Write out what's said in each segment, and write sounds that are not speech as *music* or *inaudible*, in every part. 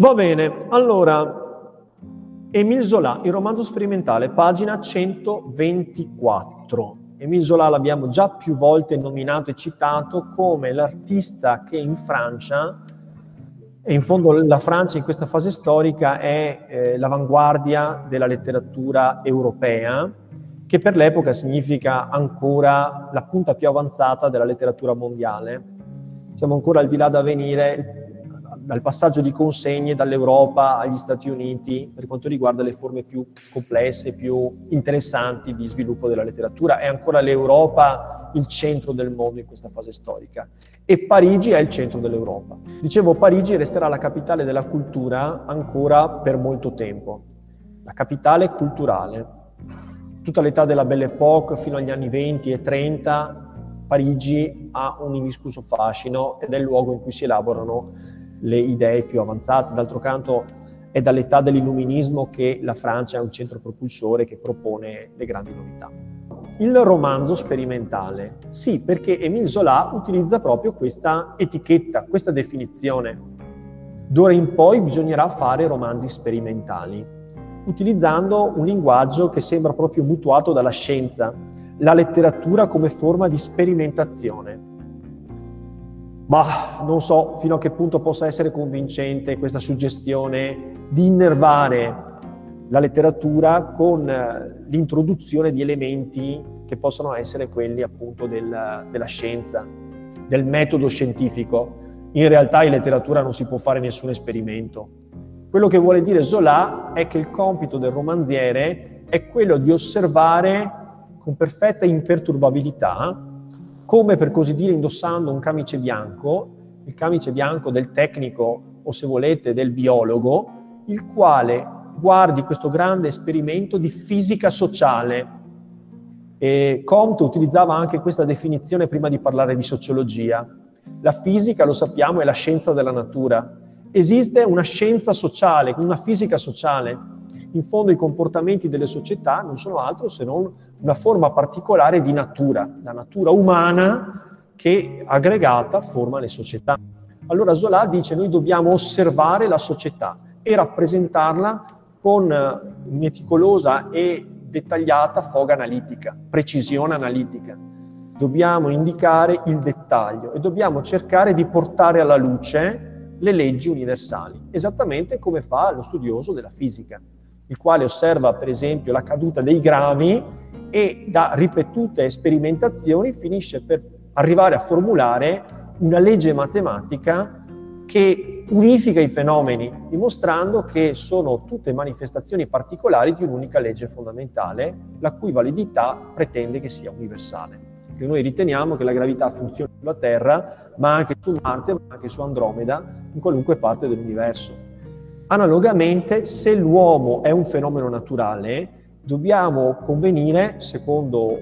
Va bene, allora, Emile Zola, il romanzo sperimentale, pagina 124. Emile Zola l'abbiamo già più volte nominato e citato come l'artista che in Francia, e in fondo la Francia in questa fase storica è eh, l'avanguardia della letteratura europea, che per l'epoca significa ancora la punta più avanzata della letteratura mondiale. Siamo ancora al di là da venire, dal passaggio di consegne dall'Europa agli Stati Uniti per quanto riguarda le forme più complesse, più interessanti di sviluppo della letteratura. È ancora l'Europa il centro del mondo in questa fase storica e Parigi è il centro dell'Europa. Dicevo, Parigi resterà la capitale della cultura ancora per molto tempo, la capitale culturale. Tutta l'età della Belle Époque fino agli anni 20 e 30 Parigi ha un indiscusso fascino ed è il luogo in cui si elaborano le idee più avanzate. D'altro canto è dall'età dell'illuminismo che la Francia è un centro propulsore che propone le grandi novità. Il romanzo sperimentale, sì, perché Émile Zola utilizza proprio questa etichetta, questa definizione. D'ora in poi bisognerà fare romanzi sperimentali, utilizzando un linguaggio che sembra proprio mutuato dalla scienza, la letteratura come forma di sperimentazione. Ma non so fino a che punto possa essere convincente questa suggestione di innervare la letteratura con eh, l'introduzione di elementi che possono essere quelli appunto del, della scienza, del metodo scientifico. In realtà in letteratura non si può fare nessun esperimento. Quello che vuole dire Zola è che il compito del romanziere è quello di osservare con perfetta imperturbabilità come per così dire indossando un camice bianco, il camice bianco del tecnico o se volete del biologo, il quale guardi questo grande esperimento di fisica sociale. E Comte utilizzava anche questa definizione prima di parlare di sociologia. La fisica, lo sappiamo, è la scienza della natura. Esiste una scienza sociale, una fisica sociale. In fondo i comportamenti delle società non sono altro se non una forma particolare di natura, la natura umana che aggregata forma le società. Allora Zola dice noi dobbiamo osservare la società e rappresentarla con eh, meticolosa e dettagliata foga analitica, precisione analitica. Dobbiamo indicare il dettaglio e dobbiamo cercare di portare alla luce le leggi universali, esattamente come fa lo studioso della fisica, il quale osserva per esempio la caduta dei gravi e da ripetute sperimentazioni finisce per arrivare a formulare una legge matematica che unifica i fenomeni, dimostrando che sono tutte manifestazioni particolari di un'unica legge fondamentale, la cui validità pretende che sia universale. Perché noi riteniamo che la gravità funzioni sulla Terra, ma anche su Marte, ma anche su Andromeda, in qualunque parte dell'universo. Analogamente, se l'uomo è un fenomeno naturale, dobbiamo convenire, secondo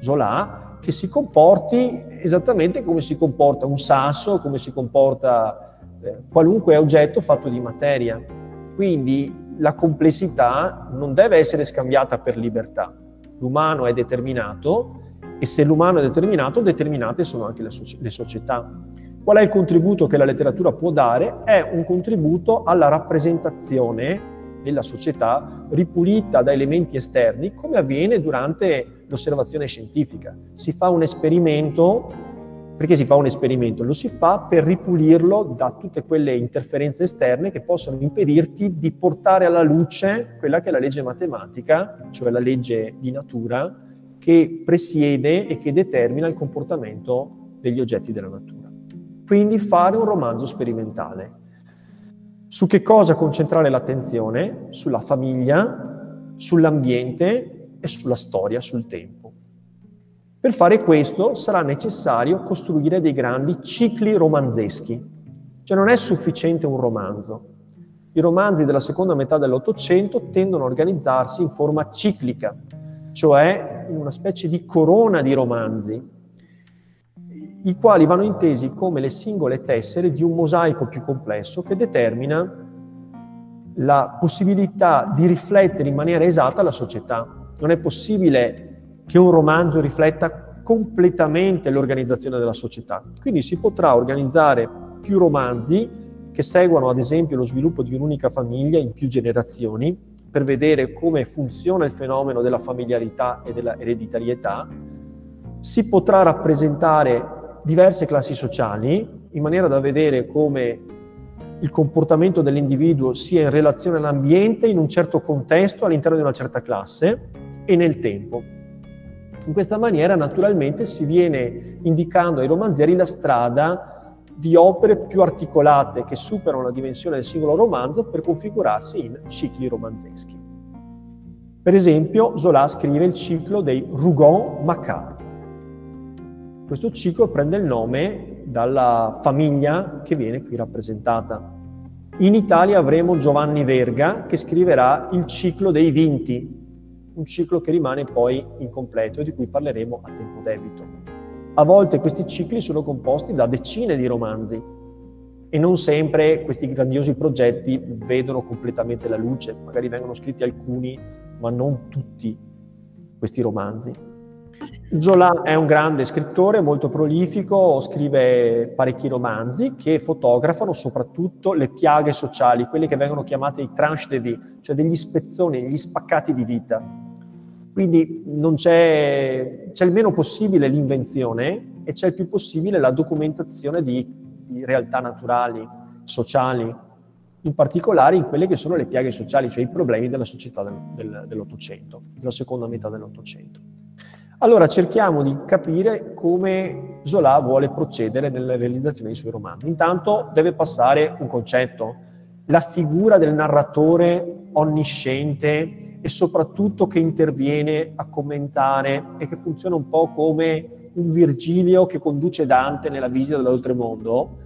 Zola, che si comporti esattamente come si comporta un sasso, come si comporta eh, qualunque oggetto fatto di materia. Quindi la complessità non deve essere scambiata per libertà. L'umano è determinato e se l'umano è determinato, determinate sono anche le, so- le società. Qual è il contributo che la letteratura può dare? È un contributo alla rappresentazione della società ripulita da elementi esterni, come avviene durante l'osservazione scientifica. Si fa un esperimento, perché si fa un esperimento? Lo si fa per ripulirlo da tutte quelle interferenze esterne che possono impedirti di portare alla luce quella che è la legge matematica, cioè la legge di natura, che presiede e che determina il comportamento degli oggetti della natura. Quindi fare un romanzo sperimentale su che cosa concentrare l'attenzione? Sulla famiglia, sull'ambiente e sulla storia, sul tempo. Per fare questo sarà necessario costruire dei grandi cicli romanzeschi, cioè non è sufficiente un romanzo. I romanzi della seconda metà dell'Ottocento tendono a organizzarsi in forma ciclica, cioè in una specie di corona di romanzi, i quali vanno intesi come le singole tessere di un mosaico più complesso che determina la possibilità di riflettere in maniera esatta la società. Non è possibile che un romanzo rifletta completamente l'organizzazione della società. Quindi si potrà organizzare più romanzi che seguono ad esempio lo sviluppo di un'unica famiglia in più generazioni per vedere come funziona il fenomeno della familiarità e della ereditarietà, si potrà rappresentare diverse classi sociali in maniera da vedere come il comportamento dell'individuo sia in relazione all'ambiente, in un certo contesto, all'interno di una certa classe e nel tempo. In questa maniera naturalmente si viene indicando ai romanzieri la strada di opere più articolate che superano la dimensione del singolo romanzo per configurarsi in cicli romanzeschi. Per esempio, Zola scrive il ciclo dei Rougon-Macquart. Questo ciclo prende il nome dalla famiglia che viene qui rappresentata. In Italia avremo Giovanni Verga che scriverà il ciclo dei Vinti, un ciclo che rimane poi incompleto e di cui parleremo a tempo debito. A volte questi cicli sono composti da decine di romanzi e non sempre questi grandiosi progetti vedono completamente la luce, magari vengono scritti alcuni, ma non tutti questi romanzi. Zola è un grande scrittore, molto prolifico, scrive parecchi romanzi che fotografano soprattutto le piaghe sociali, quelle che vengono chiamate i tranche de vie, cioè degli spezzoni, gli spaccati di vita quindi c'è, c'è, il meno possibile l'invenzione e c'è il più possibile la documentazione di, di, realtà naturali, sociali, in particolare in quelle che sono le piaghe sociali, cioè i problemi della società del, del, dell'Ottocento, della seconda metà dell'Ottocento. Allora cerchiamo di capire come Zola vuole procedere nella realizzazione dei suoi romanzi. Intanto deve passare un concetto, la figura del narratore onnisciente, e soprattutto che interviene a commentare e che funziona un po' come un Virgilio che conduce Dante nella visita dell'oltremondo,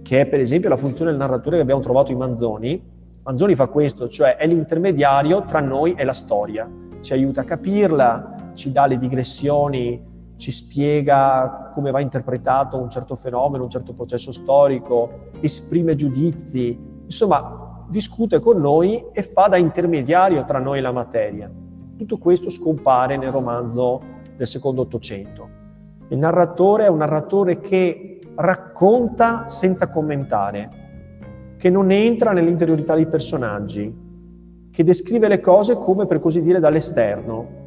che è per esempio la funzione del narratore che abbiamo trovato in Manzoni. Manzoni fa questo, cioè è l'intermediario tra noi e la storia, ci aiuta a capirla, ci dà le digressioni, ci spiega come va interpretato un certo fenomeno, un certo processo storico, esprime giudizi, insomma discute con noi e fa da intermediario tra noi e la materia. Tutto questo scompare nel romanzo del secondo Ottocento. Il narratore è un narratore che racconta senza commentare, che non entra nell'interiorità dei personaggi, che descrive le cose come per così dire dall'esterno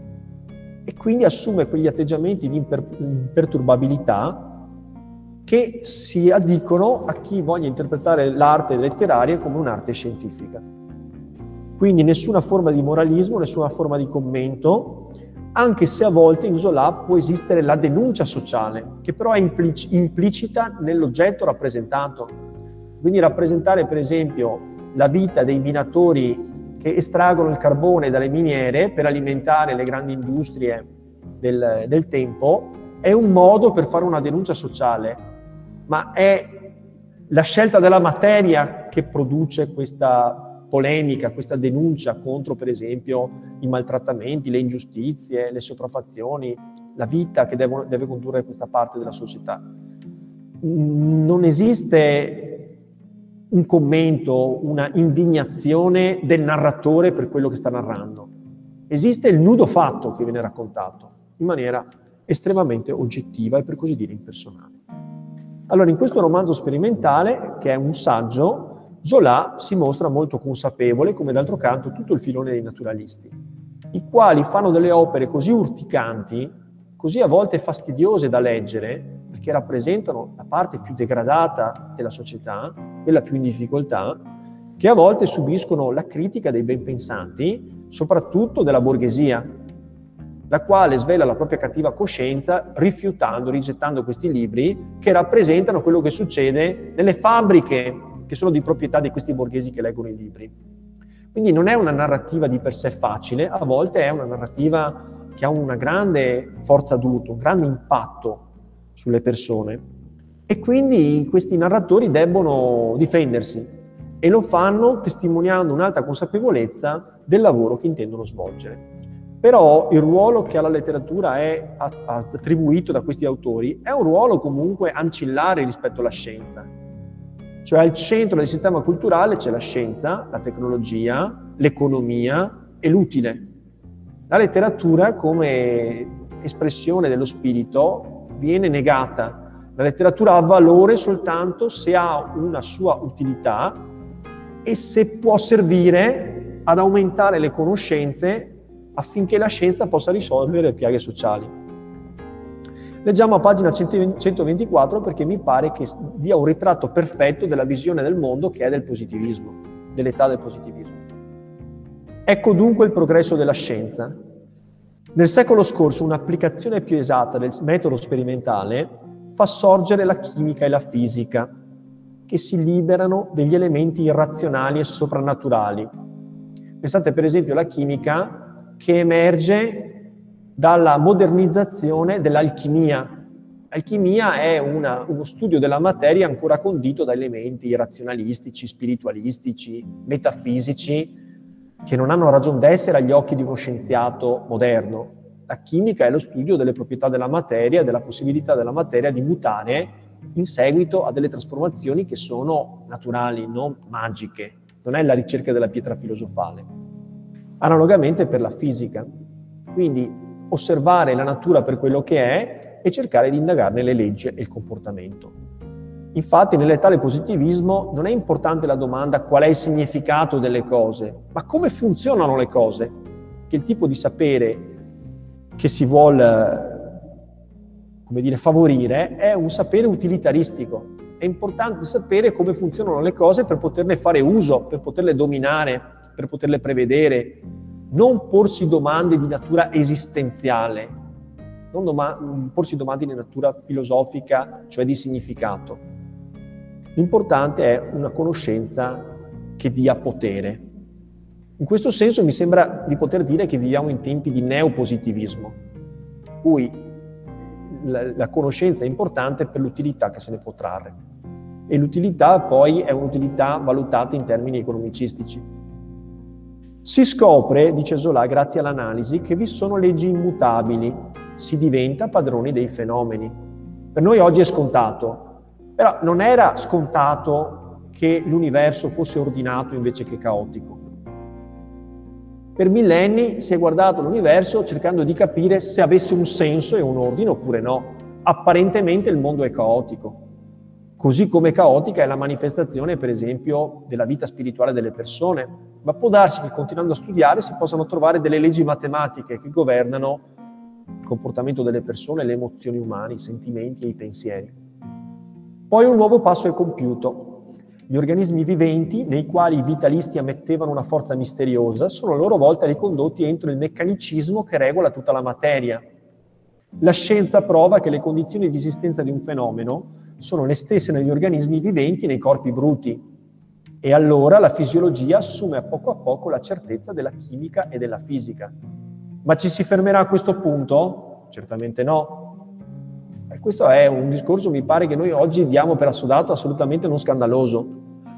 e quindi assume quegli atteggiamenti di imperturbabilità che si addicono a chi voglia interpretare l'arte letteraria come un'arte scientifica. Quindi nessuna forma di moralismo, nessuna forma di commento, anche se a volte in Zola può esistere la denuncia sociale, che però è implic- implicita nell'oggetto rappresentato. Quindi rappresentare per esempio la vita dei minatori che estraggono il carbone dalle miniere per alimentare le grandi industrie del, del tempo è un modo per fare una denuncia sociale ma è la scelta della materia che produce questa polemica, questa denuncia contro, per esempio, i maltrattamenti, le ingiustizie, le sopraffazioni, la vita che devono, deve condurre questa parte della società. Non esiste un commento, una indignazione del narratore per quello che sta narrando. Esiste il nudo fatto che viene raccontato in maniera estremamente oggettiva e per così dire impersonale. Allora, in questo romanzo sperimentale, che è un saggio, Zola si mostra molto consapevole, come d'altro canto tutto il filone dei naturalisti, i quali fanno delle opere così urticanti, così a volte fastidiose da leggere, perché rappresentano la parte più degradata della società, quella più in difficoltà, che a volte subiscono la critica dei ben pensanti, soprattutto della borghesia, la quale svela la propria cattiva coscienza rifiutando, rigettando questi libri che rappresentano quello che succede nelle fabbriche che sono di proprietà di questi borghesi che leggono i libri. Quindi non è una narrativa di per sé facile, a volte è una narrativa che ha una grande forza d'urto, un grande impatto sulle persone. E quindi questi narratori debbono difendersi e lo fanno testimoniando un'alta consapevolezza del lavoro che intendono svolgere. Però il ruolo che alla letteratura è attribuito da questi autori è un ruolo comunque ancillare rispetto alla scienza. Cioè al centro del sistema culturale c'è la scienza, la tecnologia, l'economia e l'utile. La letteratura come espressione dello spirito viene negata, La letteratura ha valore soltanto se ha una sua utilità e se può servire ad aumentare le conoscenze affinché la scienza possa risolvere le piaghe sociali. Leggiamo a pagina 124 perché mi pare che dia un ritratto perfetto della visione del mondo che è del positivismo, dell'età del positivismo. Ecco dunque il progresso della scienza. Nel secolo scorso un'applicazione più esatta del metodo sperimentale fa sorgere la chimica e la fisica, che si liberano degli elementi irrazionali e soprannaturali. Pensate per esempio alla chimica che emerge dalla modernizzazione dell'alchimia. L'alchimia è una, uno studio della materia ancora condito da elementi razionalistici, spiritualistici, metafisici, che non hanno ragione d'essere agli occhi di uno scienziato moderno. La chimica è lo studio delle proprietà della materia, della possibilità della materia di mutare in seguito a delle trasformazioni che sono naturali, non magiche. Non è la ricerca della pietra filosofale. Analogamente per la fisica. Quindi osservare la natura per quello che è e cercare di indagarne le leggi e il comportamento. Infatti nell'età del positivismo non è importante la domanda qual è il significato delle cose, ma come funzionano le cose, che il tipo di sapere che si vuole come dire, favorire è un sapere utilitaristico. È importante sapere come funzionano le cose per poterne fare uso, per poterle dominare, per poterle prevedere, non porsi domande di natura esistenziale, non doma- porsi domande di natura filosofica, cioè di significato. L'importante è una conoscenza che dia potere. In questo senso mi sembra di poter dire che viviamo in tempi di neopositivismo, cui la, la conoscenza è importante per l'utilità che se ne può trarre. E l'utilità poi è un'utilità valutata in termini economicistici. Si scopre, dice Zola, grazie all'analisi, che vi sono leggi immutabili, si diventa padroni dei fenomeni. Per noi oggi è scontato, però non era scontato che l'universo fosse ordinato invece che caotico. Per millenni si è guardato l'universo cercando di capire se avesse un senso e un ordine oppure no. Apparentemente il mondo è caotico, così come caotica è la manifestazione, per esempio, della vita spirituale delle persone, ma può darsi che continuando a studiare si possano trovare delle leggi matematiche che governano il comportamento delle persone, le emozioni umane, i sentimenti e i pensieri. Poi un nuovo passo è compiuto. Gli organismi viventi, nei quali i vitalisti ammettevano una forza misteriosa, sono a loro volta ricondotti entro il meccanicismo che regola tutta la materia. La scienza prova che le condizioni di esistenza di un fenomeno sono le stesse negli organismi viventi e nei corpi bruti, e allora la fisiologia assume a poco a poco la certezza della chimica e della fisica. Ma ci si fermerà a questo punto? Certamente no. Questo è un discorso, mi pare, che noi oggi diamo per assodato assolutamente non scandaloso.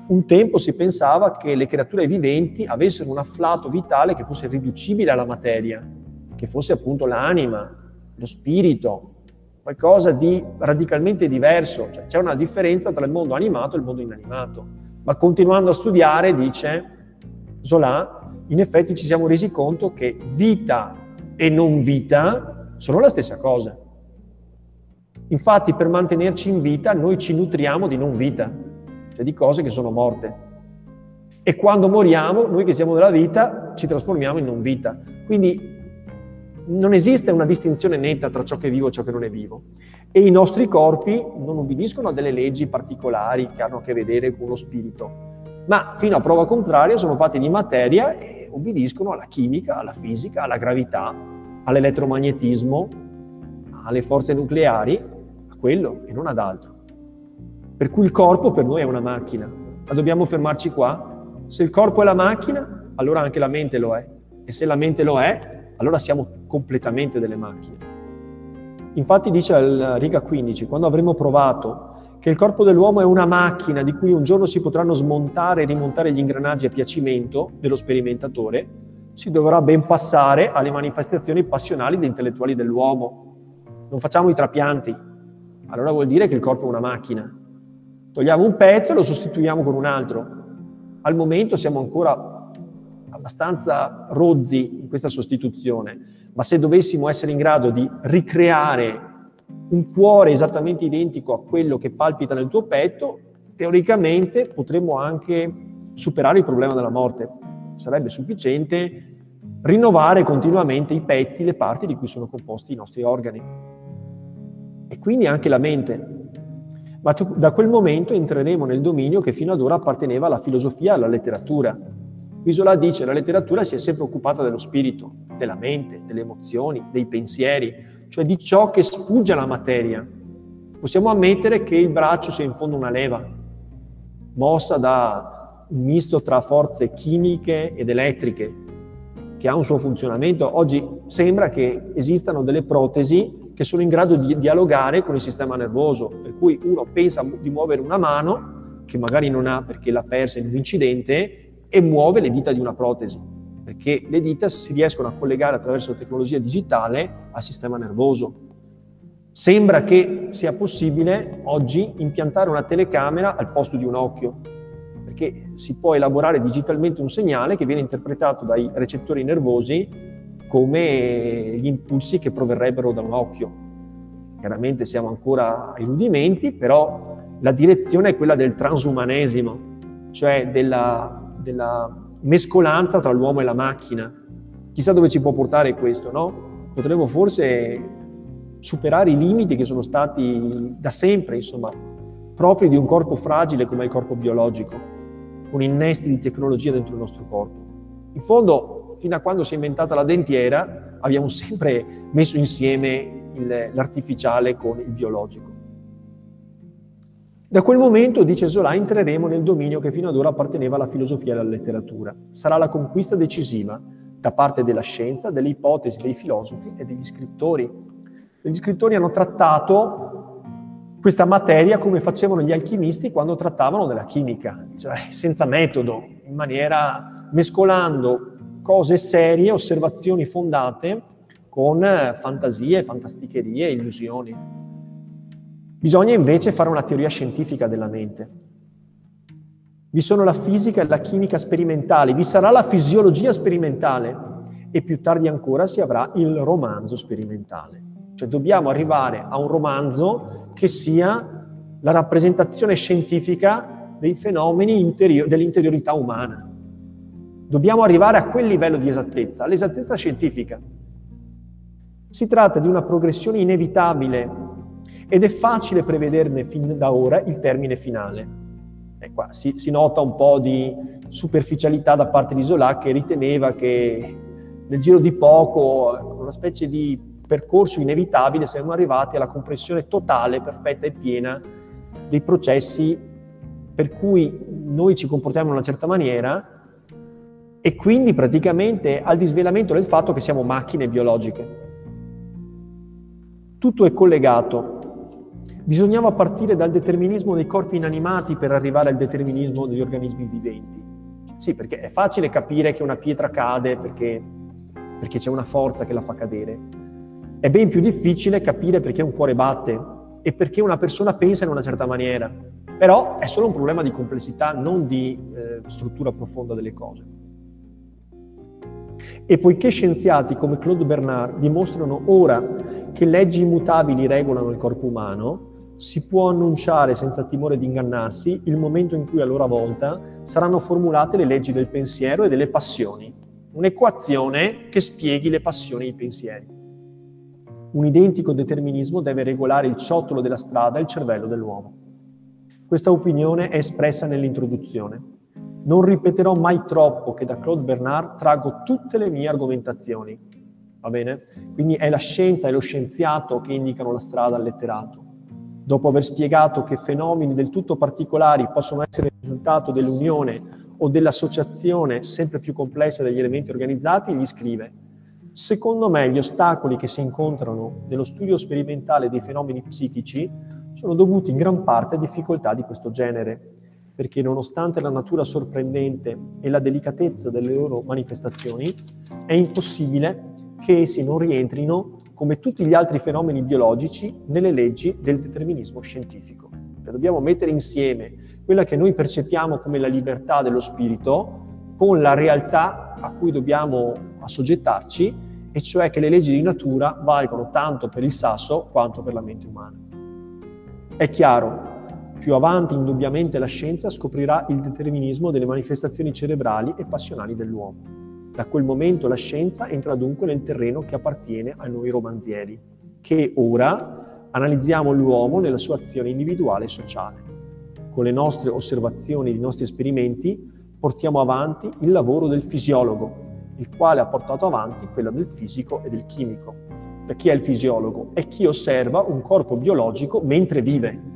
Un tempo si pensava che le creature viventi avessero un afflato vitale che fosse riducibile alla materia, che fosse appunto l'anima, lo spirito, qualcosa di radicalmente diverso. Cioè, c'è una differenza tra il mondo animato e il mondo inanimato. Ma continuando a studiare, dice Zola, in effetti ci siamo resi conto che vita e non vita sono la stessa cosa. Infatti per mantenerci in vita noi ci nutriamo di non vita, cioè di cose che sono morte. E quando moriamo, noi che siamo della vita, ci trasformiamo in non vita. Quindi non esiste una distinzione netta tra ciò che è vivo e ciò che non è vivo. E i nostri corpi non ubbidiscono a delle leggi particolari che hanno a che vedere con lo spirito, ma fino a prova contraria sono fatti di materia e ubbidiscono alla chimica, alla fisica, alla gravità, all'elettromagnetismo, alle forze nucleari, quello e non ad altro. Per cui il corpo per noi è una macchina. Ma dobbiamo fermarci qua? Se il corpo è la macchina, allora anche la mente lo è. E se la mente lo è, allora siamo completamente delle macchine. Infatti dice al riga 15, quando avremo provato che il corpo dell'uomo è una macchina di cui un giorno si potranno smontare e rimontare gli ingranaggi a piacimento dello sperimentatore, si dovrà ben passare alle manifestazioni passionali ed intellettuali dell'uomo. Non facciamo i trapianti, allora vuol dire che il corpo è una macchina. Togliamo un pezzo e lo sostituiamo con un altro. Al momento siamo ancora abbastanza rozzi in questa sostituzione, ma se dovessimo essere in grado di ricreare un cuore esattamente identico a quello che palpita nel tuo petto, teoricamente potremmo anche superare il problema della morte. Sarebbe sufficiente rinnovare continuamente i pezzi, le parti di cui sono composti i nostri organi. E quindi anche la mente. Ma da quel momento entreremo nel dominio che fino ad ora apparteneva alla filosofia e alla letteratura. Isola dice che la letteratura si è sempre occupata dello spirito, della mente, delle emozioni, dei pensieri, cioè di ciò che sfugge alla materia. Possiamo ammettere che il braccio sia in fondo una leva, mossa da un misto tra forze chimiche ed elettriche, che ha un suo funzionamento. Oggi sembra che esistano delle protesi che sono in grado di dialogare con il sistema nervoso, per cui uno pensa di muovere una mano, che magari non ha perché l'ha persa in un incidente, e muove le dita di una protesi, perché le dita si riescono a collegare attraverso la tecnologia digitale al sistema nervoso. Sembra che sia possibile oggi impiantare una telecamera al posto di un occhio, perché si può elaborare digitalmente un segnale che viene interpretato dai recettori nervosi come gli impulsi che proverrebbero da un occhio. Chiaramente siamo ancora ai rudimenti, però la direzione è quella del transumanesimo, cioè della, della mescolanza tra l'uomo e la macchina. Chissà dove ci può portare questo, no? Potremmo forse superare i limiti che sono stati da sempre, insomma, propri di un corpo fragile come il corpo biologico con innesti di tecnologia dentro il nostro corpo. In fondo, fino a quando si è inventata la dentiera, abbiamo sempre messo insieme il, l'artificiale con il biologico. Da quel momento, dice Zola, entreremo nel dominio che fino ad ora apparteneva alla filosofia e alla letteratura. Sarà la conquista decisiva da parte della scienza, delle ipotesi dei filosofi e degli scrittori. Gli scrittori hanno trattato questa materia come facevano gli alchimisti quando trattavano della chimica, cioè senza metodo, in maniera mescolando cose serie, osservazioni fondate con fantasie, fantasticherie, illusioni. Bisogna invece fare una teoria scientifica della mente. Vi sono la fisica e la chimica sperimentale, vi sarà la fisiologia sperimentale e più tardi ancora si avrà il romanzo sperimentale. Cioè dobbiamo arrivare a un romanzo che sia la rappresentazione scientifica dei fenomeni interior- dell'interiorità umana. Dobbiamo arrivare a quel livello di esattezza, all'esattezza scientifica. Si tratta di una progressione inevitabile ed è facile prevederne fin da ora il termine finale. E qua si, si nota un po' di superficialità da parte di Zola che riteneva che nel giro di poco, una specie di percorso inevitabile siamo arrivati alla comprensione totale, perfetta e piena dei processi per cui noi ci comportiamo in una certa maniera e quindi praticamente al disvelamento del fatto che siamo macchine biologiche. Tutto è collegato. Bisognava partire dal determinismo dei corpi inanimati per arrivare al determinismo degli organismi viventi. Sì, perché è facile capire che una pietra cade perché, perché c'è una forza che la fa cadere. È ben più difficile capire perché un cuore batte e perché una persona pensa in una certa maniera. Però è solo un problema di complessità, non di eh, struttura profonda delle cose. E poiché scienziati come Claude Bernard dimostrano ora che leggi immutabili regolano il corpo umano, si può annunciare senza timore di ingannarsi il momento in cui a loro volta saranno formulate le leggi del pensiero e delle passioni, un'equazione che spieghi le passioni e i pensieri. Un identico determinismo deve regolare il ciottolo della strada e il cervello dell'uomo. Questa opinione è espressa nell'introduzione. Non ripeterò mai troppo che da Claude Bernard traggo tutte le mie argomentazioni. Va bene? Quindi è la scienza e lo scienziato che indicano la strada al letterato. Dopo aver spiegato che fenomeni del tutto particolari possono essere il risultato dell'unione o dell'associazione sempre più complessa degli elementi organizzati, gli scrive Secondo me gli ostacoli che si incontrano nello studio sperimentale dei fenomeni psichici sono dovuti in gran parte a difficoltà di questo genere, perché nonostante la natura sorprendente e la delicatezza delle loro manifestazioni, è impossibile che essi non rientrino, come tutti gli altri fenomeni biologici, nelle leggi del determinismo scientifico. Cioè, dobbiamo mettere insieme quella che noi percepiamo come la libertà dello spirito con la realtà a cui dobbiamo assoggettarci e cioè che le leggi di natura valgono tanto per il sasso quanto per la mente umana. È chiaro, più avanti indubbiamente la scienza scoprirà il determinismo delle manifestazioni cerebrali e passionali dell'uomo. Da quel momento la scienza entra dunque nel terreno che appartiene a noi romanzieri, che ora analizziamo l'uomo nella sua azione individuale e sociale. Con le nostre osservazioni e i nostri esperimenti portiamo avanti il lavoro del fisiologo, il quale ha portato avanti quello del fisico e del chimico. Per chi è il fisiologo? È chi osserva un corpo biologico mentre vive,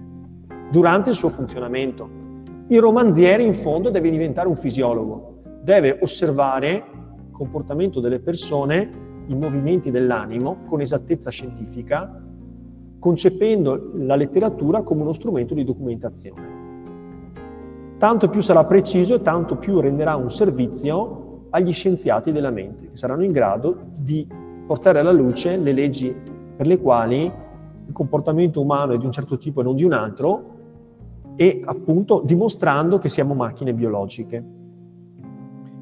durante il suo funzionamento. Il romanziere in fondo deve diventare un fisiologo, deve osservare il comportamento delle persone, i movimenti dell'animo con esattezza scientifica, concependo la letteratura come uno strumento di documentazione. Tanto più sarà preciso e tanto più renderà un servizio agli scienziati della mente, che saranno in grado di portare alla luce le leggi per le quali il comportamento umano è di un certo tipo e non di un altro, e appunto dimostrando che siamo macchine biologiche.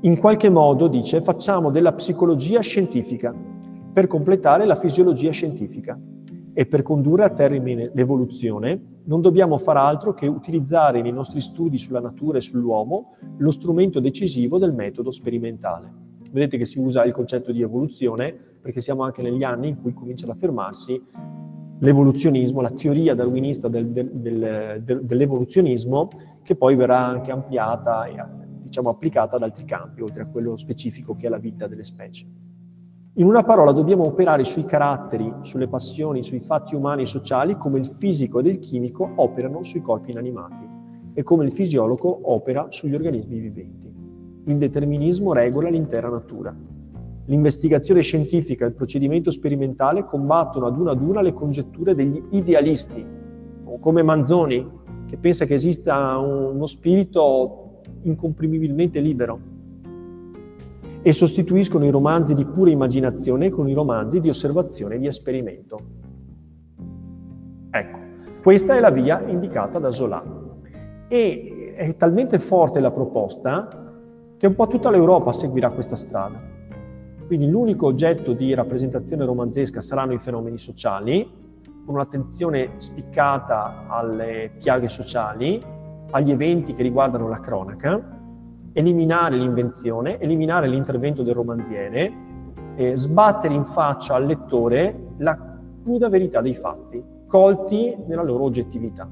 In qualche modo, dice, facciamo della psicologia scientifica per completare la fisiologia scientifica e per condurre a termine l'evoluzione non dobbiamo far altro che utilizzare nei nostri studi sulla natura e sull'uomo lo strumento decisivo del metodo sperimentale. Vedete che si usa il concetto di evoluzione perché siamo anche negli anni in cui comincia ad affermarsi l'evoluzionismo, la teoria darwinista del, del, del, dell'evoluzionismo che poi verrà anche ampliata e diciamo, applicata ad altri campi, oltre a quello specifico che è la vita delle specie. In una parola dobbiamo operare sui caratteri, sulle passioni, sui fatti umani e sociali come il fisico ed il chimico operano sui corpi inanimati e come il fisiologo opera sugli organismi viventi. Il determinismo regola l'intera natura. L'investigazione scientifica e il procedimento sperimentale combattono ad una ad una le congetture degli idealisti, come Manzoni, che pensa che esista uno spirito incomprimibilmente libero e sostituiscono i romanzi di pura immaginazione con i romanzi di osservazione e di esperimento. Ecco, questa è la via indicata da Zola. E è talmente forte la proposta che un po' tutta l'Europa seguirà questa strada. Quindi l'unico oggetto di rappresentazione romanzesca saranno i fenomeni sociali, con un'attenzione spiccata alle piaghe sociali, agli eventi che riguardano la cronaca, eliminare l'invenzione, eliminare l'intervento del romanziere, eh, sbattere in faccia al lettore la cruda verità dei fatti, colti nella loro oggettività.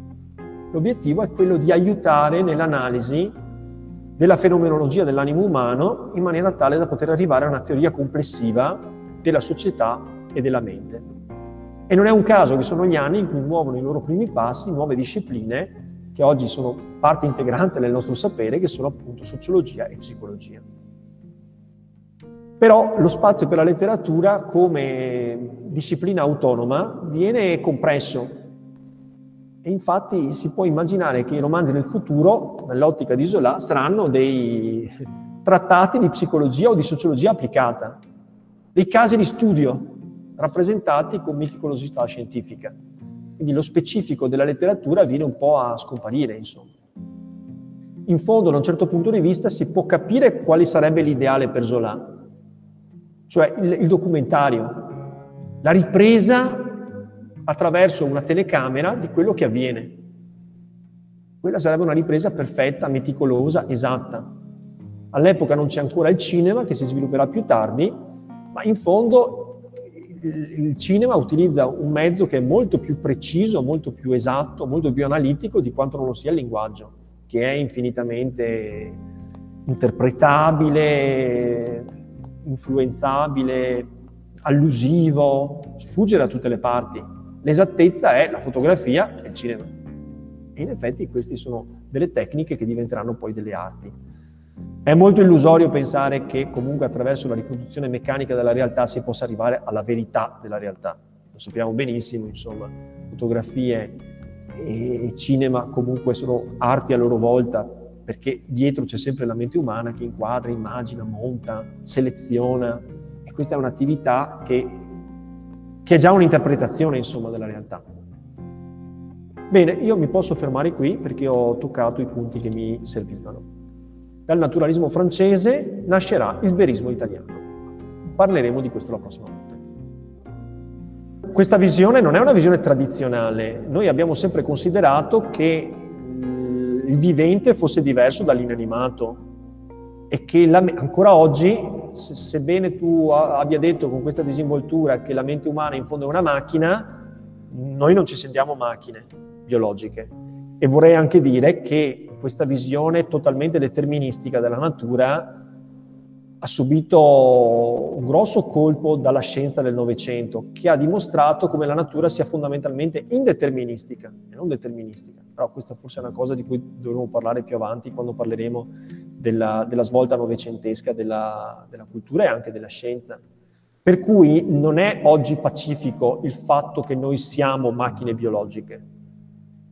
L'obiettivo è quello di aiutare nell'analisi della fenomenologia dell'animo umano in maniera tale da poter arrivare a una teoria complessiva della società e della mente. E non è un caso che sono gli anni in cui muovono i loro primi passi nuove discipline che oggi sono parte integrante del nostro sapere, che sono appunto sociologia e psicologia. Però lo spazio per la letteratura come disciplina autonoma viene compresso e infatti si può immaginare che i romanzi nel futuro, nell'ottica di Zola, saranno dei trattati di psicologia o di sociologia applicata, dei casi di studio rappresentati con meticolosità scientifica. Quindi lo specifico della letteratura viene un po' a scomparire, insomma. In fondo, da un certo punto di vista, si può capire quale sarebbe l'ideale per Zola, cioè il, il documentario, la ripresa attraverso una telecamera di quello che avviene. Quella sarebbe una ripresa perfetta, meticolosa, esatta. All'epoca non c'è ancora il cinema, che si svilupperà più tardi, ma in fondo il cinema utilizza un mezzo che è molto più preciso, molto più esatto, molto più analitico di quanto non lo sia il linguaggio, che è infinitamente interpretabile, influenzabile, allusivo, sfugge da tutte le parti. L'esattezza è la fotografia e il cinema. E in effetti queste sono delle tecniche che diventeranno poi delle arti. È molto illusorio pensare che comunque attraverso la riproduzione meccanica della realtà si possa arrivare alla verità della realtà. Lo sappiamo benissimo, insomma, fotografie e cinema comunque sono arti a loro volta, perché dietro c'è sempre la mente umana che inquadra, immagina, monta, seleziona, e questa è un'attività che, che è già un'interpretazione, insomma, della realtà. Bene, io mi posso fermare qui perché ho toccato i punti che mi servivano dal naturalismo francese nascerà il verismo italiano. parleremo di questo la prossima volta. Questa visione non è una visione tradizionale, noi abbiamo sempre considerato che il vivente fosse diverso dall'inanimato e che la, ancora oggi, sebbene tu abbia detto con questa disinvoltura che la mente umana in fondo è una macchina, noi non ci sentiamo macchine biologiche. E vorrei anche dire che questa visione totalmente deterministica della natura ha subito un grosso colpo dalla scienza del Novecento, che ha dimostrato come la natura sia fondamentalmente indeterministica e non deterministica. Però questa forse è una cosa di cui dovremo parlare più avanti quando parleremo della, della svolta novecentesca della, della cultura e anche della scienza. Per cui non è oggi pacifico il fatto che noi siamo macchine biologiche.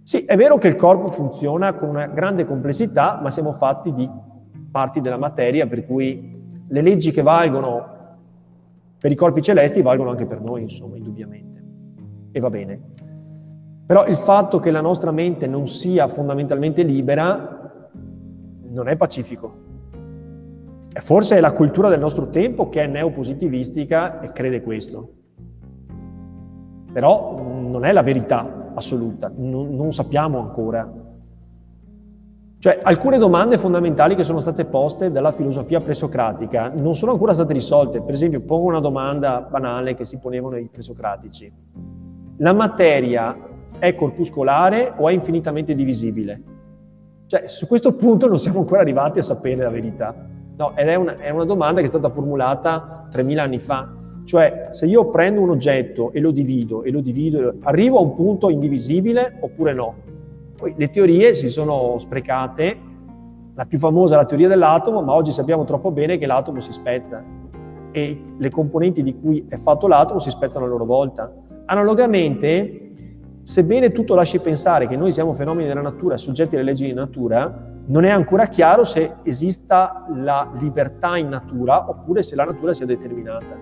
Sì, è vero che il corpo funziona con una grande complessità, ma siamo fatti di parti della materia, per cui le leggi che valgono per i corpi celesti valgono anche per noi, insomma, indubbiamente. E va bene. Però il fatto che la nostra mente non sia fondamentalmente libera non è pacifico. E forse è la cultura del nostro tempo che è neopositivistica e crede questo. Però non è la verità assoluta, non, non sappiamo ancora cioè, alcune domande fondamentali che sono state poste dalla filosofia presocratica non sono ancora state risolte. Per esempio, pongo una domanda banale che si ponevano i presocratici. La materia è corpuscolare o è infinitamente divisibile? Cioè, su questo punto non siamo ancora arrivati a sapere la verità. No, ed è una, è una domanda che è stata formulata 3000 anni fa. Cioè, se io prendo un oggetto e lo divido, e lo divido, arrivo a un punto indivisibile oppure no? Poi le teorie si sono sprecate, la più famosa è la teoria dell'atomo, ma oggi sappiamo troppo bene che l'atomo si spezza e le componenti di cui è fatto l'atomo si spezzano a loro volta. Analogamente, sebbene tutto lasci pensare che noi siamo fenomeni della natura, soggetti alle leggi di natura, non è ancora chiaro se esista la libertà in natura oppure se la natura sia determinata.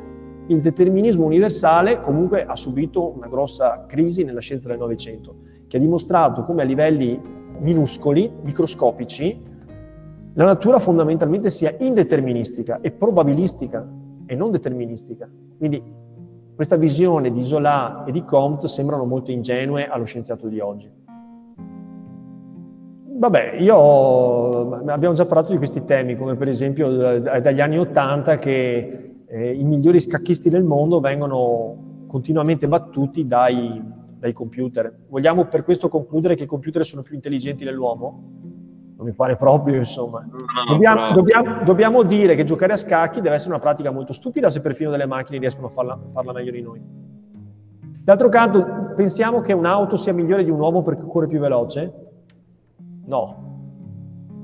Il determinismo universale comunque ha subito una grossa crisi nella scienza del Novecento che ha dimostrato come a livelli minuscoli, microscopici, la natura fondamentalmente sia indeterministica e probabilistica e non deterministica. Quindi questa visione di Zola e di Comte sembrano molto ingenue allo scienziato di oggi. Vabbè, io abbiamo già parlato di questi temi, come per esempio dagli anni Ottanta che eh, i migliori scacchisti del mondo vengono continuamente battuti dai, dai computer. Vogliamo per questo concludere che i computer sono più intelligenti dell'uomo? Non mi pare proprio, insomma. Dobbiamo, dobbiamo, dobbiamo, dire che giocare a scacchi deve essere una pratica molto stupida se perfino delle macchine riescono a farla, farla meglio di noi. D'altro canto, pensiamo che un'auto sia migliore di un uomo perché corre più veloce? No.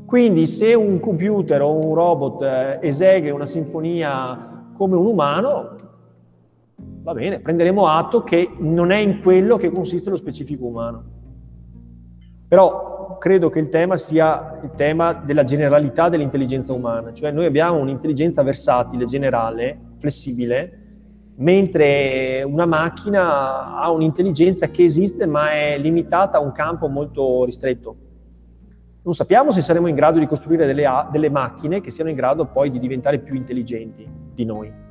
Quindi se un computer o un robot eh, esegue una sinfonia come un umano, va bene, prenderemo atto che non è in quello che consiste lo specifico umano. Però credo che il tema sia il tema della generalità dell'intelligenza umana, cioè noi abbiamo un'intelligenza versatile, generale, flessibile, mentre una macchina ha un'intelligenza che esiste ma è limitata a un campo molto ristretto. Non sappiamo se saremo in grado di costruire delle, delle macchine che siano in grado poi di diventare più intelligenti di noi.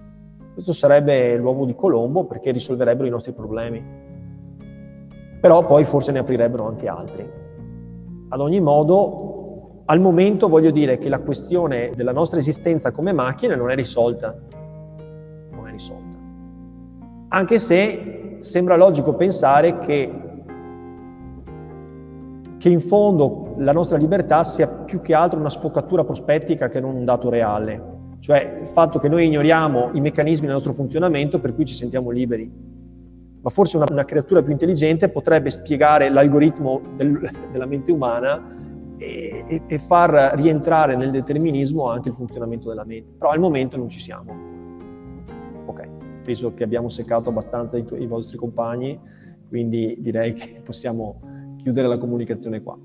Questo sarebbe l'uovo di Colombo perché risolverebbero i nostri problemi. Però poi forse ne aprirebbero anche altri. Ad ogni modo, al momento voglio dire che la questione della nostra esistenza come macchine non è risolta. Non è risolta. Anche se sembra logico pensare che, che in fondo la nostra libertà sia più che altro una sfocatura prospettica che non un dato reale cioè il fatto che noi ignoriamo i meccanismi del nostro funzionamento per cui ci sentiamo liberi. Ma forse una, una creatura più intelligente potrebbe spiegare l'algoritmo del, *laughs* della mente umana e, e, e, far rientrare nel determinismo anche il funzionamento della mente. Però al momento non ci siamo. Ok, penso che abbiamo seccato abbastanza i, i vostri compagni, quindi direi che possiamo chiudere la comunicazione qua.